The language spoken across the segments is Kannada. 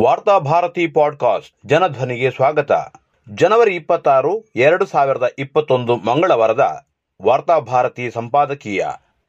ವಾರ್ತಾ ಭಾರತಿ ಪಾಡ್ಕಾಸ್ಟ್ ಜನಧ್ವನಿಗೆ ಸ್ವಾಗತ. ಜನವರಿ ಇಪ್ಪತ್ತಾರು, ಎರಡು ಸಾವಿರದ ಇಪ್ಪತ್ತೊಂದು ಮಂಗಳವಾರದ ವಾರ್ತಾ ಭಾರತಿ ಸಂಪಾದಕೀಯ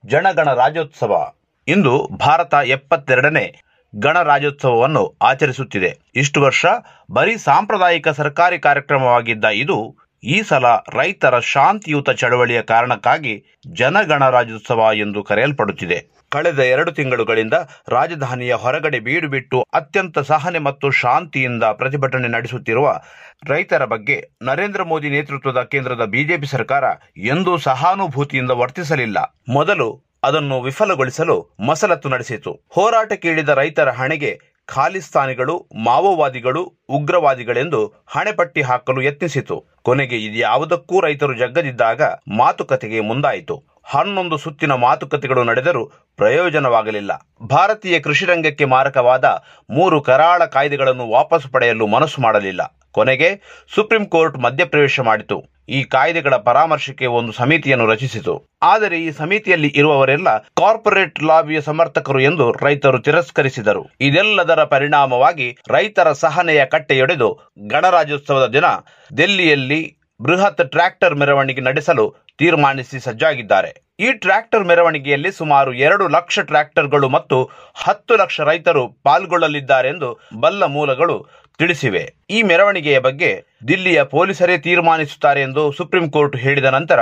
ಜನಗಣ ರಾಜ್ಯೋತ್ಸವ. ಇಂದು ಭಾರತ ಎಪ್ಪತ್ತೆರಡನೇ ಗಣರಾಜ್ಯೋತ್ಸವವನ್ನು ಆಚರಿಸುತ್ತಿದೆ. ಇಷ್ಟು ವರ್ಷ ಬರೀ ಸಾಂಪ್ರದಾಯಿಕ ಸರ್ಕಾರಿ ಕಾರ್ಯಕ್ರಮವಾಗಿದ್ದ ಇದು ಈ ಸಲ ರೈತರ ಶಾಂತಿಯುತ ಚಳವಳಿಯ ಕಾರಣಕ್ಕಾಗಿ ಜನಗಣರಾಜ್ಯೋತ್ಸವ ಎಂದು ಕರೆಯಲ್ಪಡುತ್ತಿದೆ. ಕಳೆದ ಎರಡು ತಿಂಗಳುಗಳಿಂದ ರಾಜಧಾನಿಯ ಹೊರಗಡೆ ಬೀಡು ಬಿಟ್ಟು ಅತ್ಯಂತ ಸಹನೆ ಮತ್ತು ಶಾಂತಿಯಿಂದ ಪ್ರತಿಭಟನೆ ನಡೆಸುತ್ತಿರುವ ರೈತರ ಬಗ್ಗೆ ನರೇಂದ್ರ ಮೋದಿ ನೇತೃತ್ವದ ಕೇಂದ್ರದ ಬಿಜೆಪಿ ಸರ್ಕಾರ ಎಂದೂ ಸಹಾನುಭೂತಿಯಿಂದ ವರ್ತಿಸಲಿಲ್ಲ. ಮೊದಲು ಅದನ್ನು ವಿಫಲಗೊಳಿಸಲು ಮಸಲತ್ತು ನಡೆಸಿತು. ಹೋರಾಟಕ್ಕಿಳಿದ ರೈತರ ಹಣೆಗೆ ಖಾಲಿಸ್ತಾನಿಗಳು, ಮಾವೋವಾದಿಗಳು, ಉಗ್ರವಾದಿಗಳೆಂದು ಹಣೆಪಟ್ಟಿ ಹಾಕಲು ಯತ್ನಿಸಿತು. ಕೊನೆಗೆ ಇದ್ಯಾವುದಕ್ಕೂ ರೈತರು ಜಗ್ಗದಿದ್ದಾಗ ಮಾತುಕತೆಗೆ ಮುಂದಾಯಿತು. ಹನ್ನೊಂದು ಸುತ್ತಿನ ಮಾತುಕತೆಗಳು ನಡೆದರೂ ಪ್ರಯೋಜನವಾಗಲಿಲ್ಲ. ಭಾರತೀಯ ಕೃಷಿ ರಂಗಕ್ಕೆ ಮಾರಕವಾದ ಮೂರು ಕರಾಳ ಕಾಯ್ದೆಗಳನ್ನು ವಾಪಸ್ ಪಡೆಯಲು ಮನಸ್ಸು ಮಾಡಲಿಲ್ಲ. ಕೊನೆಗೆ ಸುಪ್ರೀಂ ಕೋರ್ಟ್ ಮಧ್ಯಪ್ರವೇಶ ಮಾಡಿತು. ಈ ಕಾಯ್ದೆಗಳ ಪರಾಮರ್ಶಕ್ಕೆ ಒಂದು ಸಮಿತಿಯನ್ನು ರಚಿಸಿತು. ಆದರೆ ಈ ಸಮಿತಿಯಲ್ಲಿ ಇರುವವರೆಲ್ಲ ಕಾರ್ಪೊರೇಟ್ ಲಾಬಿಯ ಸಮರ್ಥಕರು ಎಂದು ರೈತರು ತಿರಸ್ಕರಿಸಿದರು. ಇದೆಲ್ಲದರ ಪರಿಣಾಮವಾಗಿ ರೈತರ ಸಹನೆಯ ಕಟ್ಟೆಯೊಡೆದು ಗಣರಾಜ್ಯೋತ್ಸವದ ದಿನ ದೆಲ್ಲಿಯಲ್ಲಿ ಬೃಹತ್ ಟ್ರ್ಯಾಕ್ಟರ್ ಮೆರವಣಿಗೆ ನಡೆಸಲು ತೀರ್ಮಾನಿಸಿ ಸಜ್ಜಾಗಿದ್ದಾರೆ. ಈ ಟ್ರ್ಯಾಕ್ಟರ್ ಮೆರವಣಿಗೆಯಲ್ಲಿ ಸುಮಾರು ಎರಡು ಲಕ್ಷ ಟ್ರ್ಯಾಕ್ಟರ್ಗಳು ಮತ್ತು ಹತ್ತು ಲಕ್ಷ ರೈತರು ಪಾಲ್ಗೊಳ್ಳಲಿದ್ದಾರೆಂದು ಬಲ್ಲ ಮೂಲಗಳು ತಿಳಿಸಿವೆ. ಈ ಮೆರವಣಿಗೆಯ ಬಗ್ಗೆ ದಿಲ್ಲಿಯ ಪೊಲೀಸರೇ ತೀರ್ಮಾನಿಸುತ್ತಾರೆ ಎಂದು ಸುಪ್ರೀಂ ಕೋರ್ಟ್ ಹೇಳಿದ ನಂತರ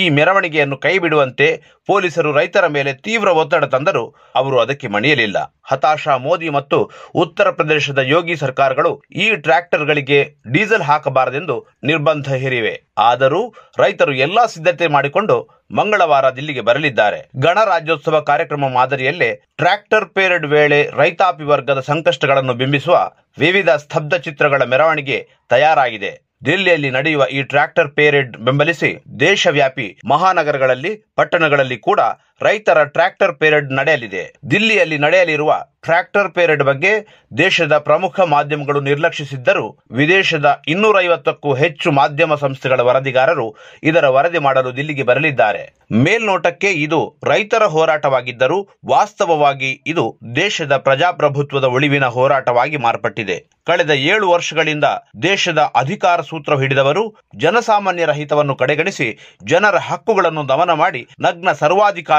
ಈ ಮೆರವಣಿಗೆಯನ್ನು ಕೈಬಿಡುವಂತೆ ಪೊಲೀಸರು ರೈತರ ಮೇಲೆ ತೀವ್ರ ಒತ್ತಡ ತಂದರೂ ಅವರು ಅದಕ್ಕೆ ಮಣಿಯಲಿಲ್ಲ. ಹತಾಶ ಮೋದಿ ಮತ್ತು ಉತ್ತರ ಪ್ರದೇಶದ ಯೋಗಿ ಸರ್ಕಾರಗಳು ಈ ಟ್ರ್ಯಾಕ್ಟರ್ಗಳಿಗೆ ಡೀಸೆಲ್ ಹಾಕಬಾರದೆಂದು ನಿರ್ಬಂಧ ಹೇರಿವೆ. ಆದರೂ ರೈತರು ಎಲ್ಲಾ ಸಿದ್ಧತೆ ಮಾಡಿಕೊಂಡು ಮಂಗಳವಾರ ದಿಲ್ಲಿಗೆ ಬರಲಿದ್ದಾರೆ. ಗಣರಾಜ್ಯೋತ್ಸವ ಕಾರ್ಯಕ್ರಮ ಮಾದರಿಯಲ್ಲೇ ಟ್ರ್ಯಾಕ್ಟರ್ ಪೇರೆಡ್ ವೇಳೆ ರೈತಾಪಿ ವರ್ಗದ ಸಂಕಷ್ಟಗಳನ್ನು ಬಿಂಬಿಸುವ ವಿವಿಧ ಸ್ತಬ್ಧ ಚಿತ್ರಗಳ ಮೆರವಣಿಗೆ ತಯಾರಾಗಿದೆ. ದಿಲ್ಲಿಯಲ್ಲಿ ನಡೆಯುವ ಈ ಟ್ರ್ಯಾಕ್ಟರ್ ಪೇರೆಡ್ ಬೆಂಬಲಿಸಿ ದೇಶವ್ಯಾಪಿ ಮಹಾನಗರಗಳಲ್ಲಿ ಪಟ್ಟಣಗಳಲ್ಲಿ ಕೂಡ ರೈತರ ಟ್ರ್ಯಾಕ್ಟರ್ ಪೇರೆಡ್ ನಡೆಯಲಿದೆ. ದಿಲ್ಲಿಯಲ್ಲಿ ನಡೆಯಲಿರುವ ಟ್ರ್ಯಾಕ್ಟರ್ ಪೇರೆಡ್ ಬಗ್ಗೆ ದೇಶದ ಪ್ರಮುಖ ಮಾಧ್ಯಮಗಳು ನಿರ್ಲಕ್ಷಿಸಿದ್ದರೂ ವಿದೇಶದ ಇನ್ನೂರೈವತ್ತಕ್ಕೂ ಹೆಚ್ಚು ಮಾಧ್ಯಮ ಸಂಸ್ಥೆಗಳ ವರದಿಗಾರರು ಇದರ ವರದಿ ಮಾಡಲು ದಿಲ್ಲಿಗೆ ಬರಲಿದ್ದಾರೆ. ಮೇಲ್ನೋಟಕ್ಕೆ ಇದು ರೈತರ ಹೋರಾಟವಾಗಿದ್ದರೂ ವಾಸ್ತವವಾಗಿ ಇದು ದೇಶದ ಪ್ರಜಾಪ್ರಭುತ್ವದ ಉಳಿವಿನ ಹೋರಾಟವಾಗಿ ಮಾರ್ಪಟ್ಟಿದೆ. ಕಳೆದ ಏಳು ವರ್ಷಗಳಿಂದ ದೇಶದ ಅಧಿಕಾರ ಸೂತ್ರ ಹಿಡಿದವರು ಜನಸಾಮಾನ್ಯರ ಹಿತವನ್ನು ಕಡೆಗಣಿಸಿ ಜನರ ಹಕ್ಕುಗಳನ್ನು ದಮನ ಮಾಡಿ ನಗ್ನ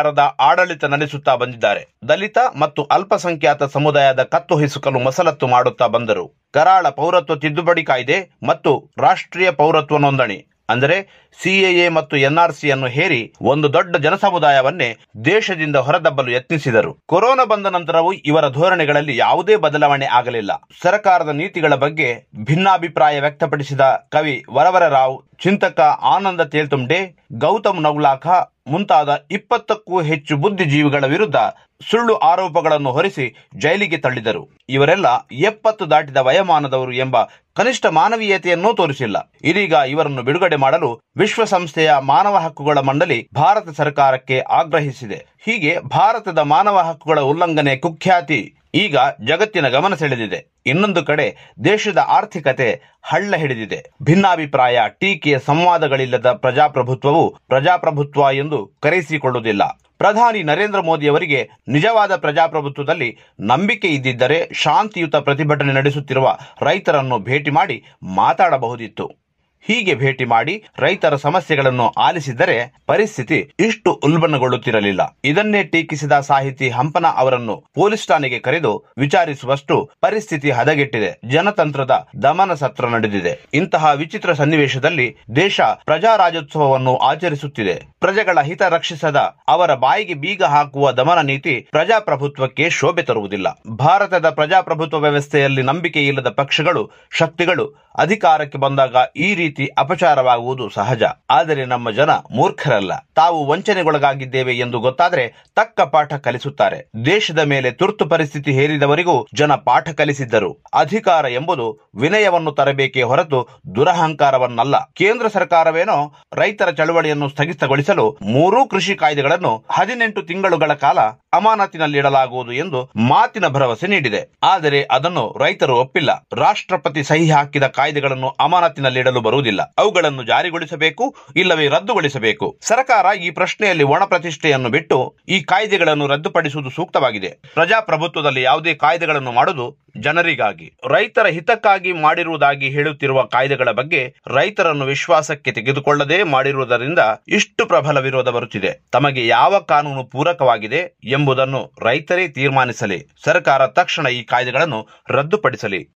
ಸರ್ವಾಧಿಕಾರದ ಆಡಳಿತ ನಡೆಸುತ್ತಾ ಬಂದಿದ್ದಾರೆ. ದಲಿತ ಮತ್ತು ಅಲ್ಪಸಂಖ್ಯಾತ ಸಮುದಾಯದ ಕತ್ತು ಹಿಸುಕಲು ಮಸಲತ್ತು ಮಾಡುತ್ತಾ ಬಂದರು. ಕರಾಳ ಪೌರತ್ವ ತಿದ್ದುಪಡಿ ಕಾಯ್ದೆ ಮತ್ತು ರಾಷ್ಟ್ರೀಯ ಪೌರತ್ವ ನೋಂದಣಿ, ಅಂದರೆ ಸಿಎಎ ಮತ್ತು ಎನ್ಆರ್ಸಿಯನ್ನು ಹೇರಿ ಒಂದು ದೊಡ್ಡ ಜನಸಮುದಾಯವನ್ನೇ ದೇಶದಿಂದ ಹೊರದಬ್ಬಲು ಯತ್ನಿಸಿದರು. ಕೊರೋನಾ ಬಂದ ನಂತರವೂ ಇವರ ಧೋರಣೆಗಳಲ್ಲಿ ಯಾವುದೇ ಬದಲಾವಣೆ ಆಗಲಿಲ್ಲ. ಸರ್ಕಾರದ ನೀತಿಗಳ ಬಗ್ಗೆ ಭಿನ್ನಾಭಿಪ್ರಾಯ ವ್ಯಕ್ತಪಡಿಸಿದ ಕವಿ ವರವರ ರಾವ್ ಚಿಂತಕ ಆನಂದ ತೇಲ್ತುಂಡೆ, ಗೌತಮ್ ನವ್ಲಾಖ ಮುಂತಾದ ಇಪ್ಪತ್ತಕ್ಕೂ ಹೆಚ್ಚು ಬುದ್ಧಿಜೀವಿಗಳ ವಿರುದ್ಧ ಸುಳ್ಳು ಆರೋಪಗಳನ್ನು ಹೊರಿಸಿ ಜೈಲಿಗೆ ತಳ್ಳಿದರು. ಇವರೆಲ್ಲ ಎಪ್ಪತ್ತು ದಾಟಿದ ವಯಮಾನದವರು ಎಂಬ ಕನಿಷ್ಠ ಮಾನವೀಯತೆಯನ್ನೂ ತೋರಿಸಿಲ್ಲ. ಇದೀಗ ಇವರನ್ನು ಬಿಡುಗಡೆ ಮಾಡಲು ವಿಶ್ವಸಂಸ್ಥೆಯ ಮಾನವ ಹಕ್ಕುಗಳ ಮಂಡಳಿ ಭಾರತ ಸರ್ಕಾರಕ್ಕೆ ಆಗ್ರಹಿಸಿದೆ. ಹೀಗೆ ಭಾರತದ ಮಾನವ ಹಕ್ಕುಗಳ ಉಲ್ಲಂಘನೆ ಕುಖ್ಯಾತಿ ಈಗ ಜಗತ್ತಿನ ಗಮನ ಸೆಳೆದಿದೆ. ಇನ್ನೊಂದು ಕಡೆ ದೇಶದ ಆರ್ಥಿಕತೆ ಹಳ್ಳ ಹಿಡಿದಿದೆ. ಭಿನ್ನಾಭಿಪ್ರಾಯ, ಟೀಕೆ, ಸಂವಾದಗಳಿಲ್ಲದ ಪ್ರಜಾಪ್ರಭುತ್ವವು ಪ್ರಜಾಪ್ರಭುತ್ವ ಎಂದು ಕರೆಯಿಸಿಕೊಳ್ಳುವುದಿಲ್ಲ. ಪ್ರಧಾನಿ ನರೇಂದ್ರ ಮೋದಿ ಅವರಿಗೆ ನಿಜವಾದ ಪ್ರಜಾಪ್ರಭುತ್ವದಲ್ಲಿ ನಂಬಿಕೆ ಇದ್ದಿದ್ದರೆ ಶಾಂತಿಯುತ ಪ್ರತಿಭಟನೆ ನಡೆಸುತ್ತಿರುವ ರೈತರನ್ನು ಭೇಟಿ ಮಾಡಿ ಮಾತಾಡಬಹುದಿತ್ತು. ಹೀಗೆ ಭೇಟಿ ಮಾಡಿ ರೈತರ ಸಮಸ್ಯೆಗಳನ್ನು ಆಲಿಸಿದರೆ ಪರಿಸ್ಥಿತಿ ಇಷ್ಟು ಉಲ್ಬಣಗೊಳ್ಳುತ್ತಿರಲಿಲ್ಲ. ಇದನ್ನೇ ಟೀಕಿಸಿದ ಸಾಹಿತಿ ಹಂಪನ ಅವರನ್ನು ಪೊಲೀಸ್ ಠಾಣೆಗೆ ಕರೆದು ವಿಚಾರಿಸುವಷ್ಟು ಪರಿಸ್ಥಿತಿ ಹದಗೆಟ್ಟಿದೆ. ಜನತಂತ್ರದ ದಮನ ಸತ್ರ ನಡೆದಿದೆ. ಇಂತಹ ವಿಚಿತ್ರ ಸನ್ನಿವೇಶದಲ್ಲಿ ದೇಶ ಪ್ರಜಾರಾಜ್ಯೋತ್ಸವವನ್ನು ಆಚರಿಸುತ್ತಿದೆ. ಪ್ರಜೆಗಳ ಹಿತ ರಕ್ಷಿಸದ, ಅವರ ಬಾಯಿಗೆ ಬೀಗ ಹಾಕುವ ದಮನ ನೀತಿ ಪ್ರಜಾಪ್ರಭುತ್ವಕ್ಕೆ ಶೋಭೆ ತರುವುದಿಲ್ಲ. ಭಾರತದ ಪ್ರಜಾಪ್ರಭುತ್ವ ವ್ಯವಸ್ಥೆಯಲ್ಲಿ ನಂಬಿಕೆ ಇಲ್ಲದ ಪಕ್ಷಗಳು, ಶಕ್ತಿಗಳು ಅಧಿಕಾರಕ್ಕೆ ಬಂದಾಗ ಈ ರೀತಿ ಅಪಚಾರವಾಗುವುದು ಸಹಜ. ಆದರೆ ನಮ್ಮ ಜನ ಮೂರ್ಖರಲ್ಲ. ತಾವು ವಂಚನೆಗೊಳಗಾಗಿದ್ದೇವೆ ಎಂದು ಗೊತ್ತಾದರೆ ತಕ್ಕ ಪಾಠ ಕಲಿಸುತ್ತಾರೆ. ದೇಶದ ಮೇಲೆ ತುರ್ತು ಪರಿಸ್ಥಿತಿ ಹೇರಿದವರಿಗೂ ಜನ ಪಾಠ ಕಲಿಸಿದ್ದರು. ಅಧಿಕಾರ ಎಂಬುದು ವಿನಯವನ್ನು ತರಬೇಕೇ ಹೊರತು ದುರಹಂಕಾರವನ್ನಲ್ಲ. ಕೇಂದ್ರ ಸರ್ಕಾರವೇನೋ ರೈತರ ಚಳವಳಿಯನ್ನು ಸ್ಥಗಿತಗೊಳಿಸಲು ಮೂರೂ ಕೃಷಿ ಕಾಯ್ದೆಗಳನ್ನು ಹದಿನೆಂಟು ತಿಂಗಳುಗಳ ಕಾಲ ಅಮಾನತಿನಲ್ಲಿಡಲಾಗುವುದು ಎಂದು ಮಾತಿನ ಭರವಸೆ ನೀಡಿದೆ. ಆದರೆ ಅದನ್ನು ರೈತರು ಒಪ್ಪಿಲ್ಲ. ರಾಷ್ಟ್ರಪತಿ ಸಹಿ ಹಾಕಿದ ಕಾಯ್ದೆಗಳನ್ನು ಅಮಾನತಿನಲ್ಲಿಡಲು ಬರುವುದಿಲ್ಲ. ಅವುಗಳನ್ನು ಜಾರಿಗೊಳಿಸಬೇಕು, ಇಲ್ಲವೇ ರದ್ದುಗೊಳಿಸಬೇಕು. ಸರ್ಕಾರ ಈ ಪ್ರಶ್ನೆಯಲ್ಲಿ ಒಣ ಪ್ರತಿಷ್ಠೆಯನ್ನು ಬಿಟ್ಟು ಈ ಕಾಯ್ದೆಗಳನ್ನು ರದ್ದುಪಡಿಸುವುದು ಸೂಕ್ತವಾಗಿದೆ. ಪ್ರಜಾಪ್ರಭುತ್ವದಲ್ಲಿ ಯಾವುದೇ ಕಾಯ್ದೆಗಳನ್ನು ಮಾಡುವುದು ಜನರಿಗಾಗಿ. ರೈತರ ಹಿತಕ್ಕಾಗಿ ಮಾಡಿರುವುದಾಗಿ ಹೇಳುತ್ತಿರುವ ಕಾಯ್ದೆಗಳ ಬಗ್ಗೆ ರೈತರನ್ನು ವಿಶ್ವಾಸಕ್ಕೆ ತೆಗೆದುಕೊಳ್ಳದೆ ಮಾಡಿರುವುದರಿಂದ ಇಷ್ಟು ಪ್ರಬಲ ವಿರೋಧ ಬರುತ್ತಿದೆ. ತಮಗೆ ಯಾವ ಕಾನೂನು ಪೂರಕವಾಗಿದೆ ಎಂಬುದನ್ನು ರೈತರೇ ತೀರ್ಮಾನಿಸಲಿ. ಸರ್ಕಾರ ತಕ್ಷಣ ಈ ಕಾಯ್ದೆಗಳನ್ನು ರದ್ದುಪಡಿಸಲಿ.